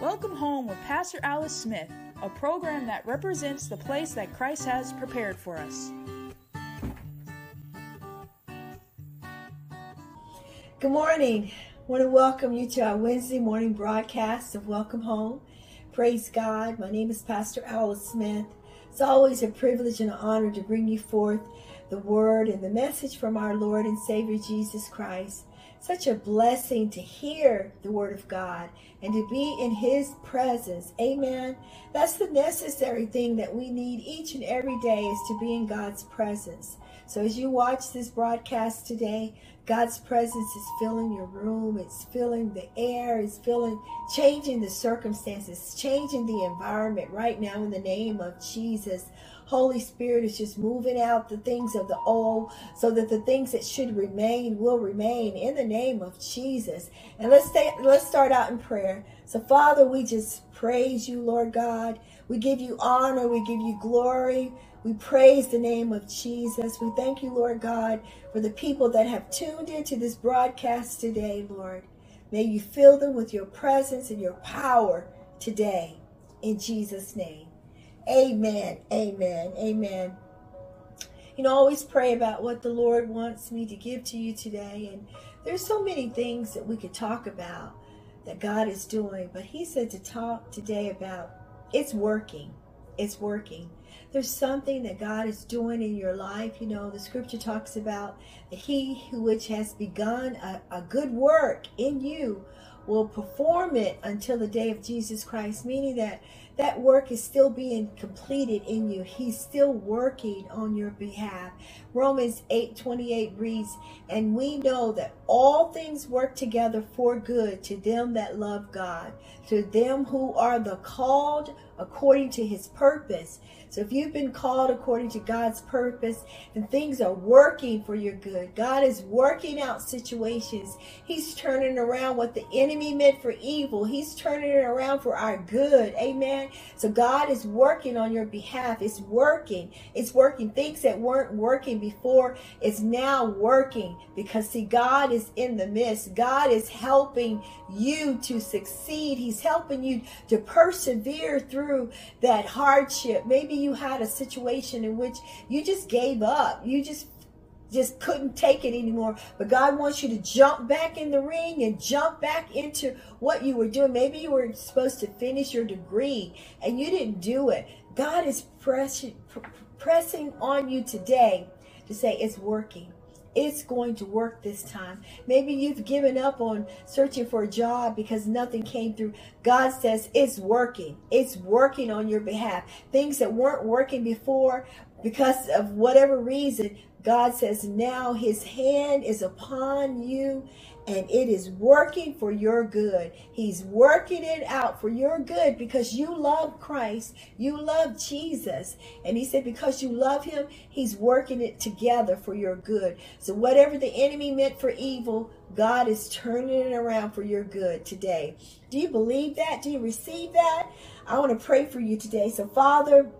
Welcome home with Pastor Alice Smith, a program that represents the place that Christ has prepared for us. Good morning. I want to welcome you to our Wednesday morning broadcast of Welcome Home. Praise God. My name is Pastor Alice Smith. It's always a privilege and an honor to bring you forth the word and the message from our Lord and Savior Jesus Christ such a blessing to hear the word of God and to be in his presence. Amen. That's the necessary thing that we need each and every day is to be in God's presence. So as you watch this broadcast today, God's presence is filling your room. It's filling the air. It's filling, changing the circumstances, changing the environment right now in the name of Jesus. Holy Spirit is just moving out the things of the old so that the things that should remain will remain in the name of Jesus. And let's stay, let's start out in prayer. So Father, we just praise you, Lord God. We give you honor. We give you glory. We praise the name of Jesus. We thank you, Lord God, for the people that have tuned into this broadcast today, Lord. May you fill them with your presence and your power today. In Jesus' name. Amen. Amen. Amen. You know, always pray about what the Lord wants me to give to you today. And there's so many things that we could talk about that God is doing. But He said to talk today about it's working. It's working. There's something that God is doing in your life. You know, the scripture talks about that He who which has begun a, a good work in you will perform it until the day of Jesus Christ, meaning that that work is still being completed in you. He's still working on your behalf. Romans 8 28 reads, And we know that all things work together for good to them that love God, to them who are the called according to his purpose. So if you've been called according to God's purpose and things are working for your good, God is working out situations. He's turning around what the enemy meant for evil. He's turning it around for our good. Amen. So God is working on your behalf. It's working. It's working. Things that weren't working before is now working because see, God is in the midst. God is helping you to succeed. He's helping you to persevere through that hardship. Maybe you had a situation in which you just gave up. You just just couldn't take it anymore. But God wants you to jump back in the ring and jump back into what you were doing. Maybe you were supposed to finish your degree and you didn't do it. God is pressing, pressing on you today to say it's working. It's going to work this time. Maybe you've given up on searching for a job because nothing came through. God says it's working. It's working on your behalf. Things that weren't working before because of whatever reason, God says now his hand is upon you and it is working for your good. He's working it out for your good because you love Christ. You love Jesus. And he said, because you love him, he's working it together for your good. So whatever the enemy meant for evil, God is turning it around for your good today. Do you believe that? Do you receive that? I want to pray for you today. So Father,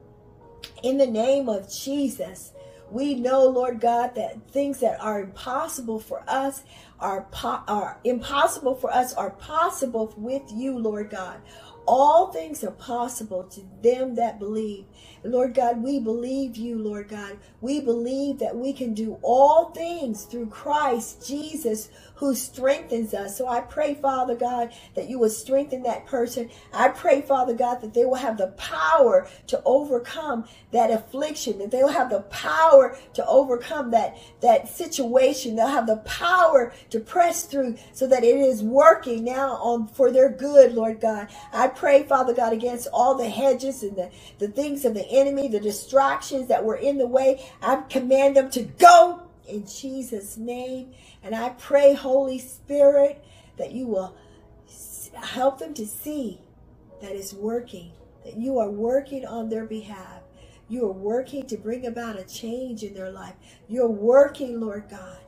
in the name of Jesus, we know, Lord God, that things that are impossible for us are, are impossible for us are possible with you, Lord God. All things are possible to them that believe. Lord God, we believe you, Lord God. We believe that we can do all things through Christ Jesus who strengthens us. So I pray, Father God, that you will strengthen that person. I pray, Father God, that they will have the power to overcome that affliction, that they will have the power to overcome that, that situation. They'll have the power to press through so that it is working now on for their good, Lord God. I pray, Father God, against all the hedges and the, the things of the enemy, the distractions that were in the way. I command them to go in Jesus' name. And I pray, Holy Spirit, that you will help them to see that it's working, that you are working on their behalf. You are working to bring about a change in their life. You're working, Lord God,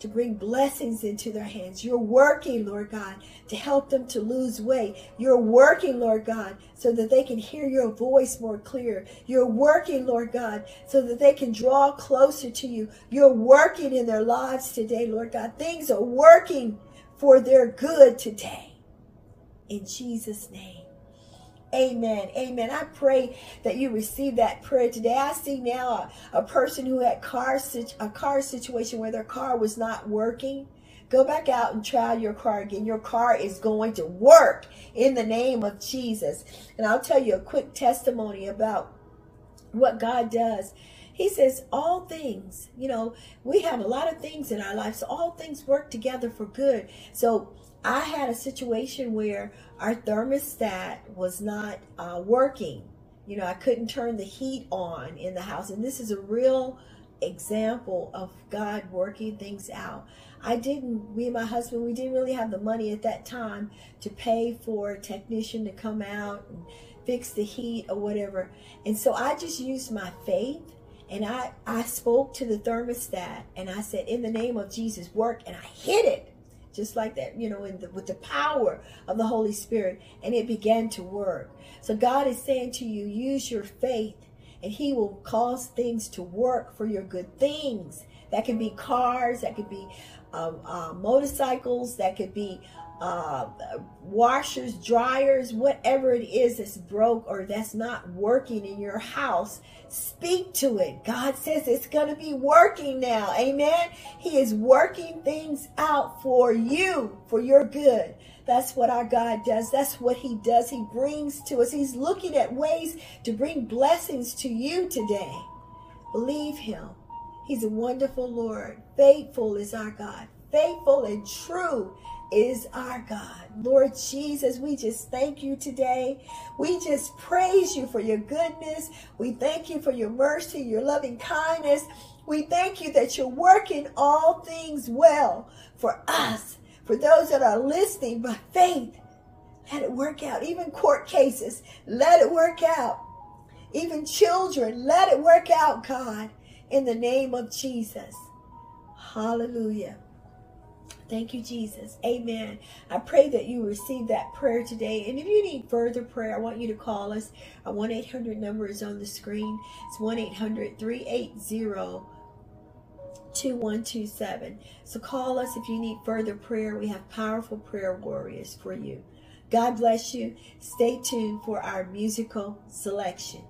to bring blessings into their hands. You're working, Lord God, to help them to lose weight. You're working, Lord God, so that they can hear your voice more clear. You're working, Lord God, so that they can draw closer to you. You're working in their lives today, Lord God. Things are working for their good today. In Jesus' name. Amen. Amen. I pray that you receive that prayer today. I see now a, a person who had car a car situation where their car was not working. Go back out and try your car again. Your car is going to work in the name of Jesus. And I'll tell you a quick testimony about what God does. He says, All things, you know, we have a lot of things in our life, so all things work together for good. So I had a situation where our thermostat was not uh, working. You know, I couldn't turn the heat on in the house. And this is a real example of God working things out. I didn't, me and my husband, we didn't really have the money at that time to pay for a technician to come out and fix the heat or whatever. And so I just used my faith and I, I spoke to the thermostat and I said, in the name of Jesus, work. And I hit it just like that, you know, the, with the power of the Holy Spirit. And it began to work. So God is saying to you, use your faith and he will cause things to work for your good things. That could be cars, that could be um, uh, motorcycles, that could be uh, washers, dryers, whatever it is that's broke or that's not working in your house, speak to it. God says it's going to be working now. Amen. He is working things out for you, for your good. That's what our God does. That's what he does. He brings to us. He's looking at ways to bring blessings to you today. Believe him. He's a wonderful Lord. Faithful is our God. Faithful and true is our God. Lord Jesus, we just thank you today. We just praise you for your goodness. We thank you for your mercy, your loving kindness. We thank you that you're working all things well for us, for those that are listening by faith. Let it work out. Even court cases, let it work out. Even children, let it work out, God, in the name of Jesus. Hallelujah. Thank you, Jesus. Amen. I pray that you receive that prayer today. And if you need further prayer, I want you to call us. Our 1 800 number is on the screen. It's 1 800 380 2127. So call us if you need further prayer. We have powerful prayer warriors for you. God bless you. Stay tuned for our musical selection.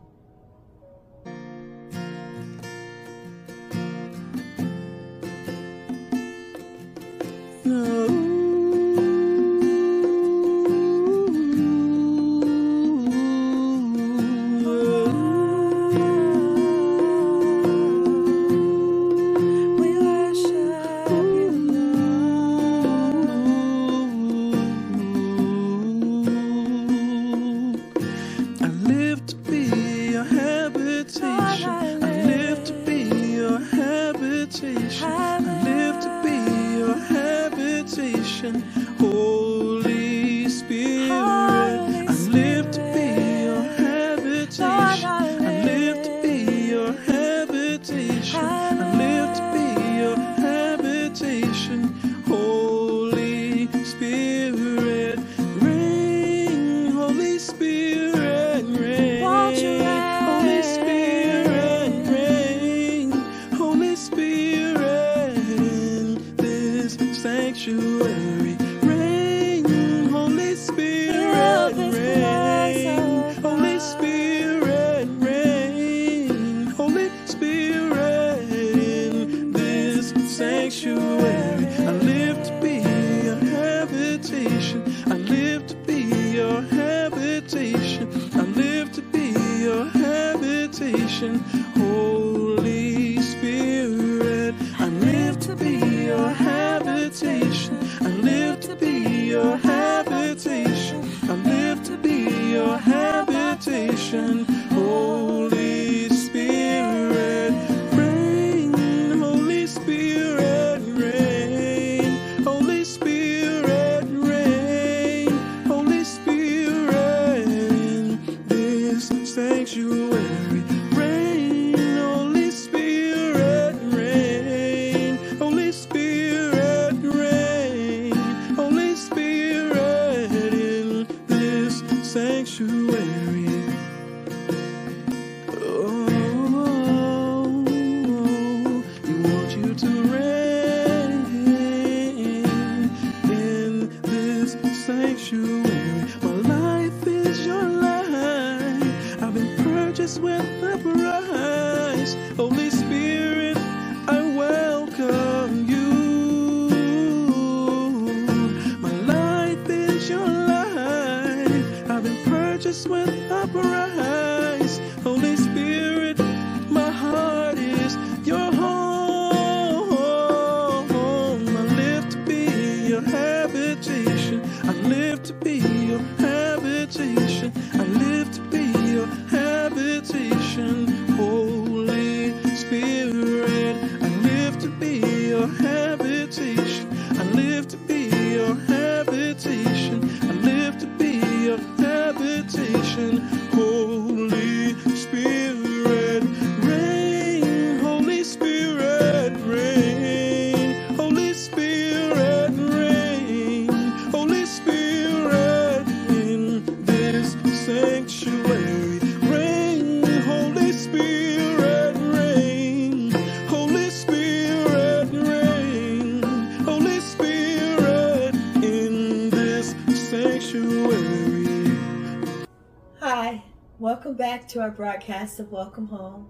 Broadcast of Welcome Home.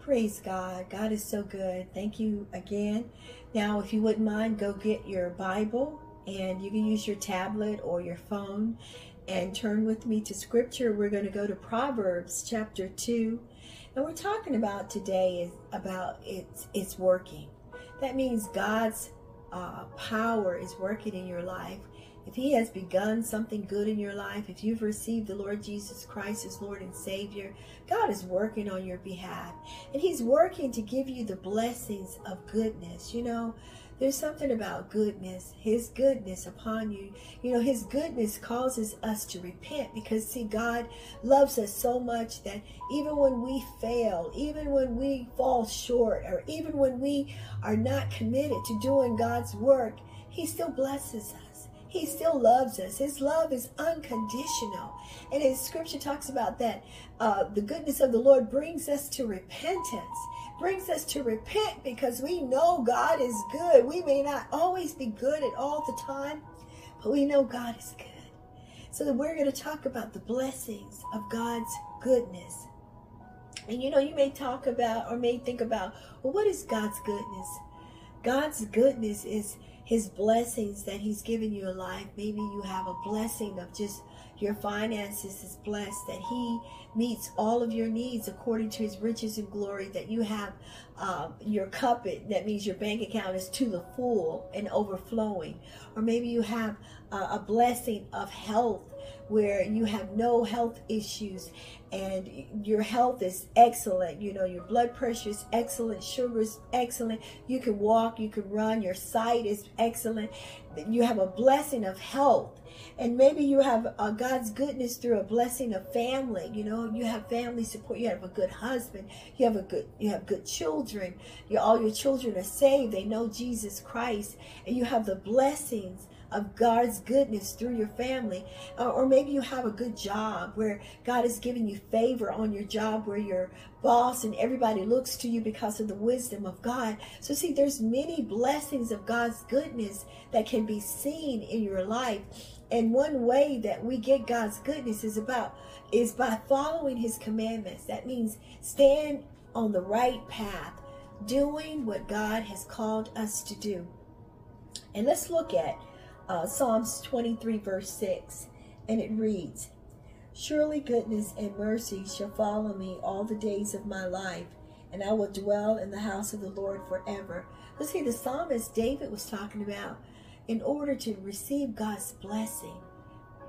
Praise God. God is so good. Thank you again. Now, if you wouldn't mind, go get your Bible and you can use your tablet or your phone and turn with me to scripture. We're going to go to Proverbs chapter 2. And we're talking about today is about it's it's working. That means God's uh, power is working in your life. If He has begun something good in your life, if you've received the Lord Jesus Christ as Lord and Savior, God is working on your behalf. And He's working to give you the blessings of goodness. You know, there's something about goodness, His goodness upon you. You know, His goodness causes us to repent because, see, God loves us so much that even when we fail, even when we fall short, or even when we are not committed to doing God's work, He still blesses us. He still loves us. His love is unconditional. And his scripture talks about that uh, the goodness of the Lord brings us to repentance, brings us to repent because we know God is good. We may not always be good at all the time, but we know God is good. So we're going to talk about the blessings of God's goodness. And you know, you may talk about or may think about, well, what is God's goodness? God's goodness is his blessings that he's given you in life. Maybe you have a blessing of just your finances is blessed, that he meets all of your needs according to his riches and glory, that you have um, your cup, that means your bank account is to the full and overflowing. Or maybe you have uh, a blessing of health where you have no health issues and your health is excellent. You know, your blood pressure is excellent, sugar is excellent. You can walk, you can run, your sight is excellent. You have a blessing of health. And maybe you have uh, God's goodness through a blessing of family. You know, you have family support. You have a good husband. You have a good, you have good children. You, all your children are saved. They know Jesus Christ, and you have the blessings of God's goodness through your family. Uh, or maybe you have a good job where God has given you favor on your job where your boss and everybody looks to you because of the wisdom of God. So see, there's many blessings of God's goodness that can be seen in your life. And one way that we get God's goodness is about is by following his commandments. That means stand on the right path, doing what God has called us to do. And let's look at uh, Psalms 23, verse 6, and it reads, Surely goodness and mercy shall follow me all the days of my life, and I will dwell in the house of the Lord forever. Let's see, the psalmist David was talking about in order to receive God's blessing,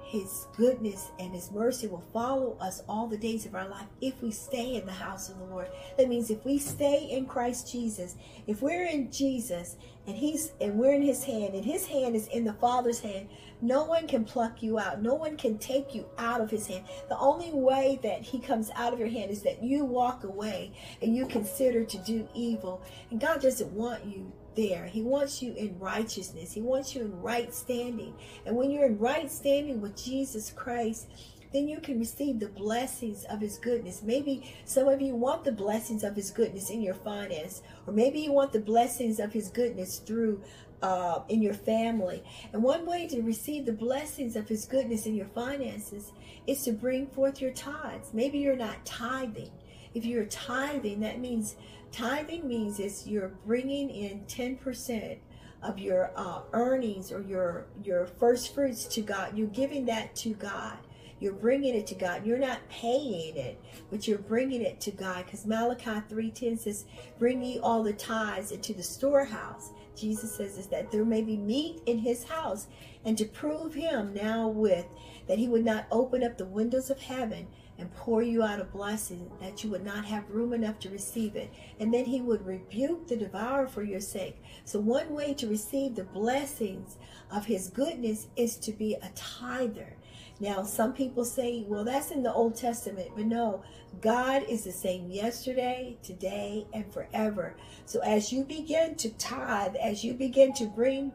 his goodness and his mercy will follow us all the days of our life if we stay in the house of the Lord. That means if we stay in Christ Jesus, if we're in Jesus and he's and we're in his hand and his hand is in the Father's hand, no one can pluck you out. No one can take you out of his hand. The only way that he comes out of your hand is that you walk away and you consider to do evil. And God doesn't want you there. He wants you in righteousness. He wants you in right standing. And when you're in right standing with Jesus Christ, then you can receive the blessings of his goodness. Maybe some of you want the blessings of his goodness in your finance, or maybe you want the blessings of his goodness through uh, in your family. And one way to receive the blessings of his goodness in your finances is to bring forth your tithes. Maybe you're not tithing. if you're tithing, that means tithing means it's you're bringing in 10% of your uh, earnings or your your first fruits to God. You're giving that to God. You're bringing it to God. You're not paying it, but you're bringing it to God. Because Malachi 3.10 says, bring ye all the tithes into the storehouse. Jesus says is that there may be meat in his house. And to prove him now with that he would not open up the windows of heaven and pour you out a blessing that you would not have room enough to receive it. And then he would rebuke the devourer for your sake. So one way to receive the blessings of his goodness is to be a tither. Now, some people say, well, that's in the Old Testament, but no, God is the same yesterday, today, and forever. So as you begin to tithe, as you begin to bring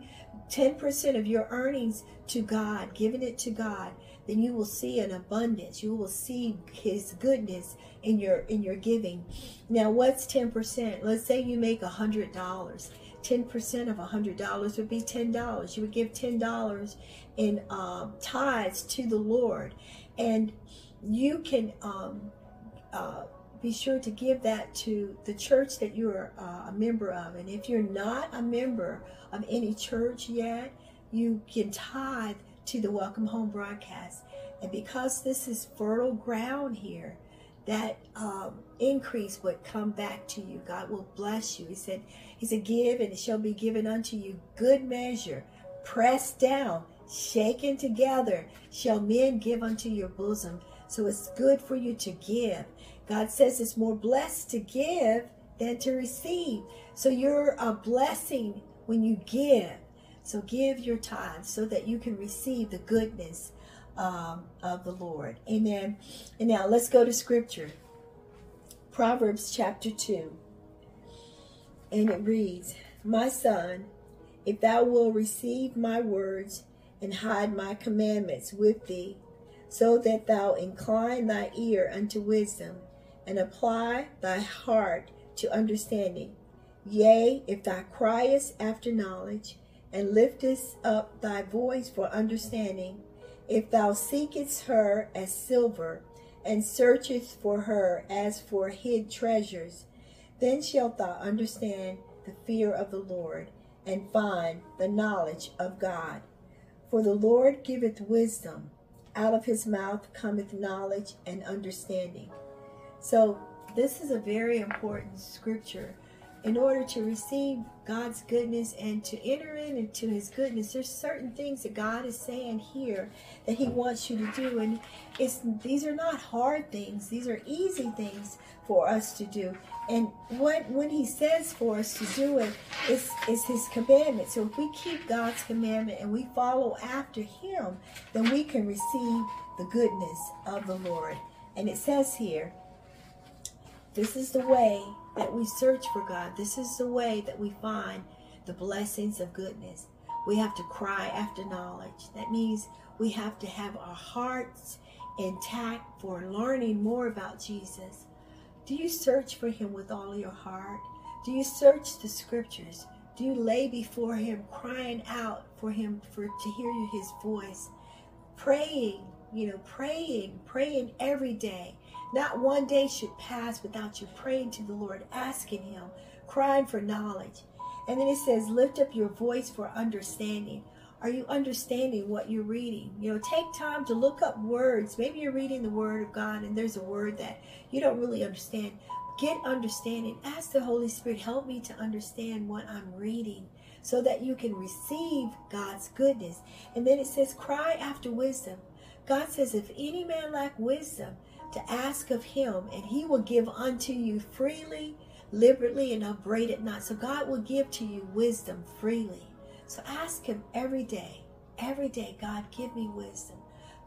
10% of your earnings to God, giving it to God, then you will see an abundance. You will see his goodness in your in your giving. Now, what's 10%? Let's say you make a $100. 10% of a $100 would be $10. You would give $10 in um, tithes to the Lord. And you can um, uh, be sure to give that to the church that you're uh, a member of. And if you're not a member of any church yet, you can tithe to the Welcome Home broadcast. And because this is fertile ground here, that um, increase would come back to you. God will bless you. He said, He said, Give and it shall be given unto you. Good measure, pressed down, shaken together, shall men give unto your bosom. So it's good for you to give. God says it's more blessed to give than to receive. So you're a blessing when you give. So give your tithe so that you can receive the goodness um, of the Lord. Amen. And now let's go to scripture. Proverbs chapter 2. And it reads, My son, if thou wilt receive my words and hide my commandments with thee, so that thou incline thy ear unto wisdom and apply thy heart to understanding. Yea, if thou criest after knowledge and liftest up thy voice for understanding, if thou seekest her as silver and searchest for her as for hid treasures, then shalt thou understand the fear of the Lord and find the knowledge of God. For the Lord giveth wisdom, out of his mouth cometh knowledge and understanding. So, this is a very important scripture in order to receive God's goodness and to enter in into his goodness, there's certain things that God is saying here that he wants you to do. And it's these are not hard things. These are easy things for us to do. And when when he says for us to do it, it's, it's his commandment. So if we keep God's commandment and we follow after him, then we can receive the goodness of the Lord. And it says here, this is the way that we search for God. This is the way that we find the blessings of goodness. We have to cry after knowledge. That means we have to have our hearts intact for learning more about Jesus. Do you search for him with all your heart? Do you search the scriptures? Do you lay before him crying out for him for to hear his voice? Praying, you know, praying, praying every day not one day should pass without you praying to the Lord, asking Him, crying for knowledge. And then it says, lift up your voice for understanding. Are you understanding what you're reading? You know, take time to look up words. Maybe you're reading the Word of God and there's a word that you don't really understand. Get understanding. Ask the Holy Spirit, help me to understand what I'm reading so that you can receive God's goodness. And then it says, cry after wisdom. God says, if any man lack wisdom, to ask of him, and he will give unto you freely, liberally, and upbraided not. So God will give to you wisdom freely. So ask him every day, every day, God, give me wisdom.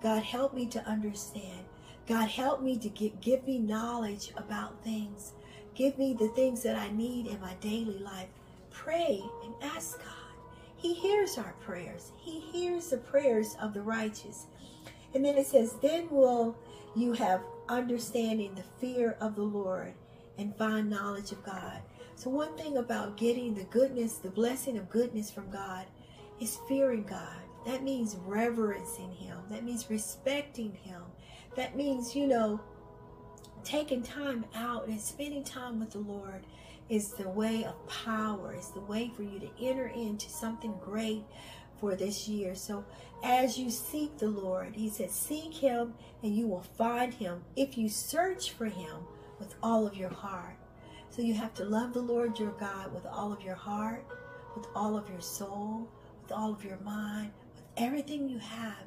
God, help me to understand. God, help me to give, give me knowledge about things. Give me the things that I need in my daily life. Pray and ask God. He hears our prayers. He hears the prayers of the righteous. And then it says, then will you have understanding the fear of the Lord and find knowledge of God. So one thing about getting the goodness, the blessing of goodness from God is fearing God. That means reverencing him. That means respecting him. That means, you know, taking time out and spending time with the Lord is the way of power, is the way for you to enter into something great for this year. So as you seek the Lord, he said, seek him and you will find him if you search for him with all of your heart. So you have to love the Lord your God with all of your heart, with all of your soul, with all of your mind, with everything you have.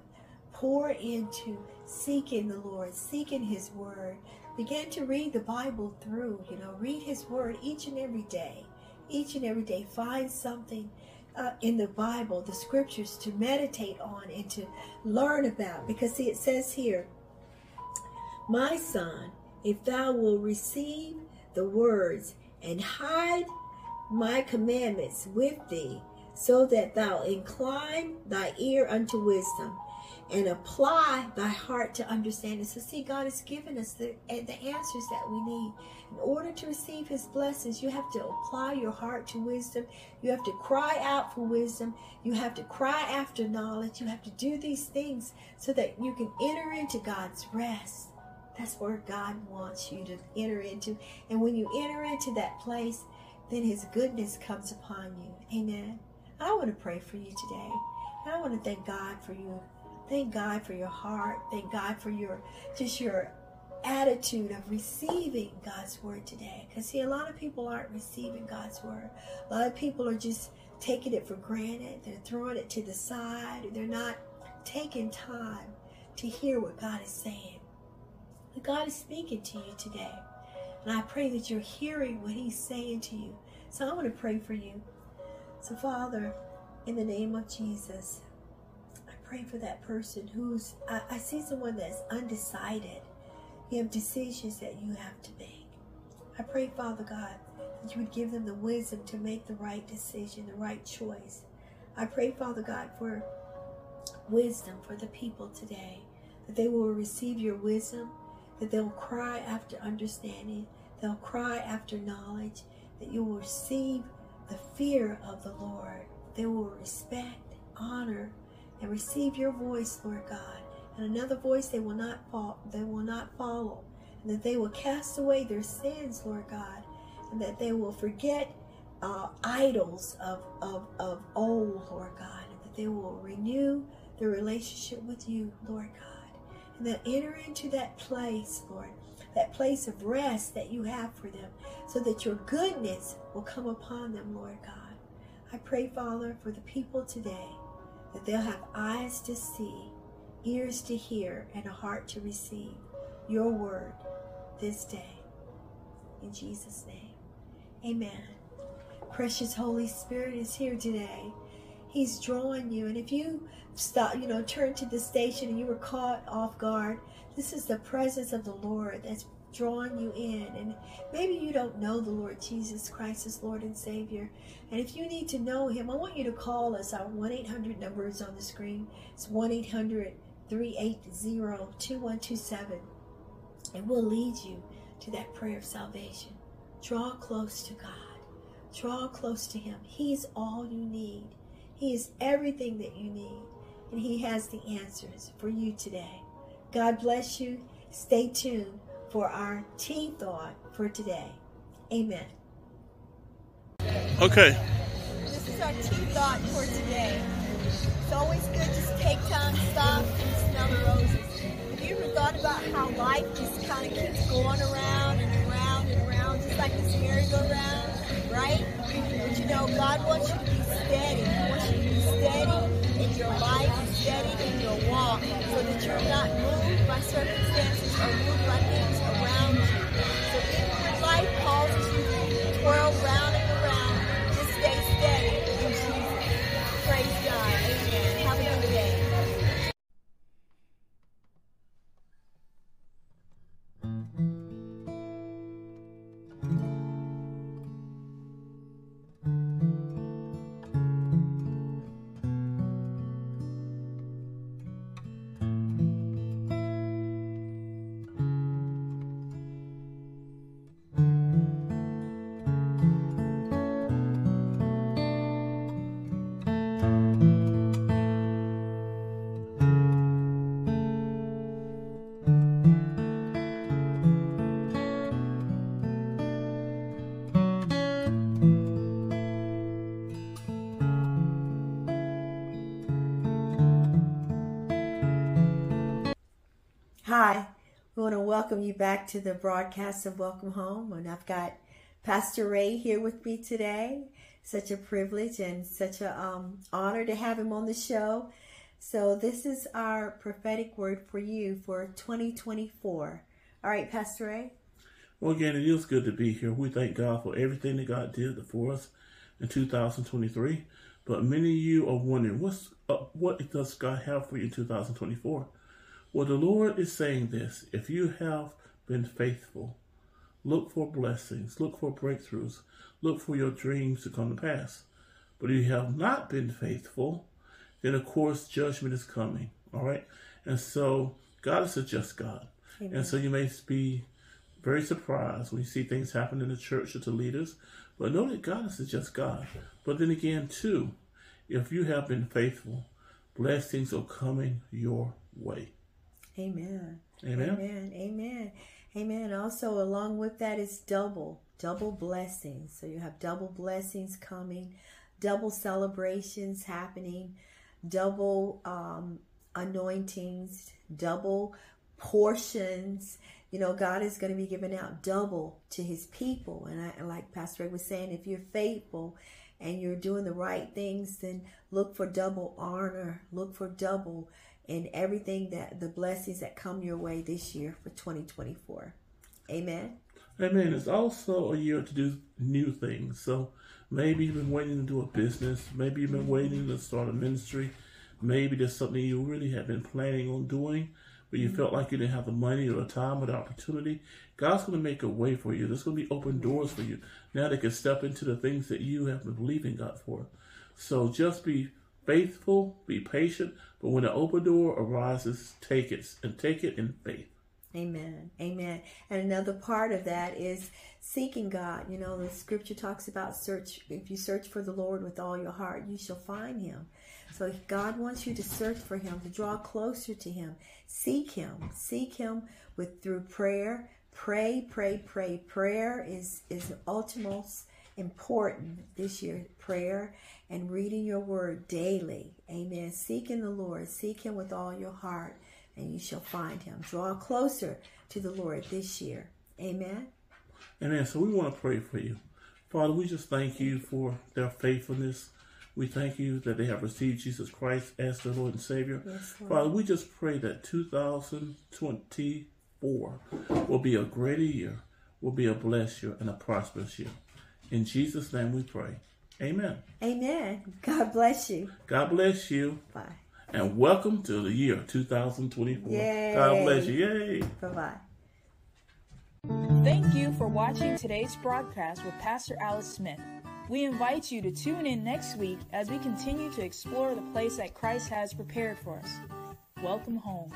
Pour into seeking the Lord, seeking his word, Begin to read the Bible through, you know, read His Word each and every day. Each and every day, find something uh, in the Bible, the scriptures to meditate on and to learn about. Because, see, it says here, My son, if thou wilt receive the words and hide my commandments with thee, so that thou incline thy ear unto wisdom and apply thy heart to understanding. So see, God has given us the, eh, the answers that we need. In order to receive his blessings, you have to apply your heart to wisdom. You have to cry out for wisdom. You have to cry after knowledge. You have to do these things so that you can enter into God's rest. That's where God wants you to enter into. And when you enter into that place, then his goodness comes upon you. Amen. I want to pray for you today. And I want to thank God for you Thank God for your heart. Thank God for your just your attitude of receiving God's word today. Because see, a lot of people aren't receiving God's word. A lot of people are just taking it for granted. They're throwing it to the side. They're not taking time to hear what God is saying. But God is speaking to you today. And I pray that you're hearing what He's saying to you. So I want to pray for you. So, Father, in the name of Jesus, pray for that person who's, I, I see someone that's undecided. You have decisions that you have to make. I pray, Father God, that you would give them the wisdom to make the right decision, the right choice. I pray, Father God, for wisdom for the people today, that they will receive your wisdom, that they'll cry after understanding, they'll cry after knowledge, that you will receive the fear of the Lord. They will respect, honor, and receive your voice, Lord God. And another voice they will not follow, they will not follow. And that they will cast away their sins, Lord God. And that they will forget uh, idols of, of, of old, Lord God. And that they will renew their relationship with you, Lord God. And that enter into that place, Lord, that place of rest that you have for them, so that your goodness will come upon them, Lord God. I pray, Father, for the people today that they'll have eyes to see, ears to hear, and a heart to receive your word this day. In Jesus' name, amen. Precious Holy Spirit is here today. He's drawing you. And if you stop, you know, turn to the station and you were caught off guard, this is the presence of the Lord that's drawing you in. And maybe you don't know the Lord Jesus Christ as Lord and Savior. And if you need to know Him, I want you to call us. Our 1 800 number is on the screen. It's 1 800 380 2127. And we'll lead you to that prayer of salvation. Draw close to God. Draw close to Him. He's all you need. He is everything that you need. And He has the answers for you today. God bless you. Stay tuned for our tea thought for today. Amen. Okay. This is our tea thought for today. It's always good to take time to stop and smell the roses. Have you ever thought about how life just kind of keeps going around and around and around, just like this merry-go-round, right? But you know, God wants you to be steady. He wants you to be steady in your life, is steady in your walk, so that you're not moved by circumstances or moved by things Hi, we want to welcome you back to the broadcast of Welcome Home. And I've got Pastor Ray here with me today. Such a privilege and such an um, honor to have him on the show. So, this is our prophetic word for you for 2024. All right, Pastor Ray. Well, again, it is good to be here. We thank God for everything that God did for us in 2023. But many of you are wondering, what's what does God have for you in 2024? Well, the Lord is saying this: if you have been faithful, look for blessings, look for breakthroughs, look for your dreams to come to pass. But if you have not been faithful, then of course judgment is coming. All right, and so God is a just God, Amen. and so you may be very surprised when you see things happen in the church or to leaders. But know that God is a just God. But then again, too, if you have been faithful, blessings are coming your way. Amen. Amen. Amen. Amen. Amen. Also, along with that is double, double blessings. So you have double blessings coming, double celebrations happening, double um, anointings, double portions you know, God is going to be giving out double to his people. And, I, like Pastor Ray was saying, if you're faithful and you're doing the right things, then look for double honor, look for double in everything that the blessings that come your way this year for 2024. Amen. Amen. It's also a year to do new things. So maybe you've been waiting to do a business. Maybe you've been waiting to start a ministry. Maybe there's something you really have been planning on doing but you felt like you didn't have the money or the time or the opportunity, God's going to make a way for you. There's going to be open doors for you. Now they can step into the things that you have been believing God for. So just be faithful, be patient, but when the open door arises, take it and take it in faith. Amen. Amen. And another part of that is seeking God. You know, the scripture talks about search. If you search for the Lord with all your heart, you shall find him. So God wants you to search for him, to draw closer to him. Seek him. Seek him with through prayer. Pray, pray, pray. Prayer is is utmost important this year. Prayer and reading your word daily. Amen. Seeking the Lord. Seek him with all your heart and you shall find him. Draw closer to the Lord this year. Amen. Amen. So we want to pray for you. Father, we just thank you for their faithfulness. We thank you that they have received Jesus Christ as their Lord and Savior. Yes, Father, we just pray that 2024 will be a greater year, will be a blessed year, and a prosperous year. In Jesus' name we pray. Amen. Amen. God bless you. God bless you. Bye. And welcome to the year 2024. Yay. God bless you. Yay. Bye bye. Thank you for watching today's broadcast with Pastor Alice Smith. We invite you to tune in next week as we continue to explore the place that Christ has prepared for us. Welcome home.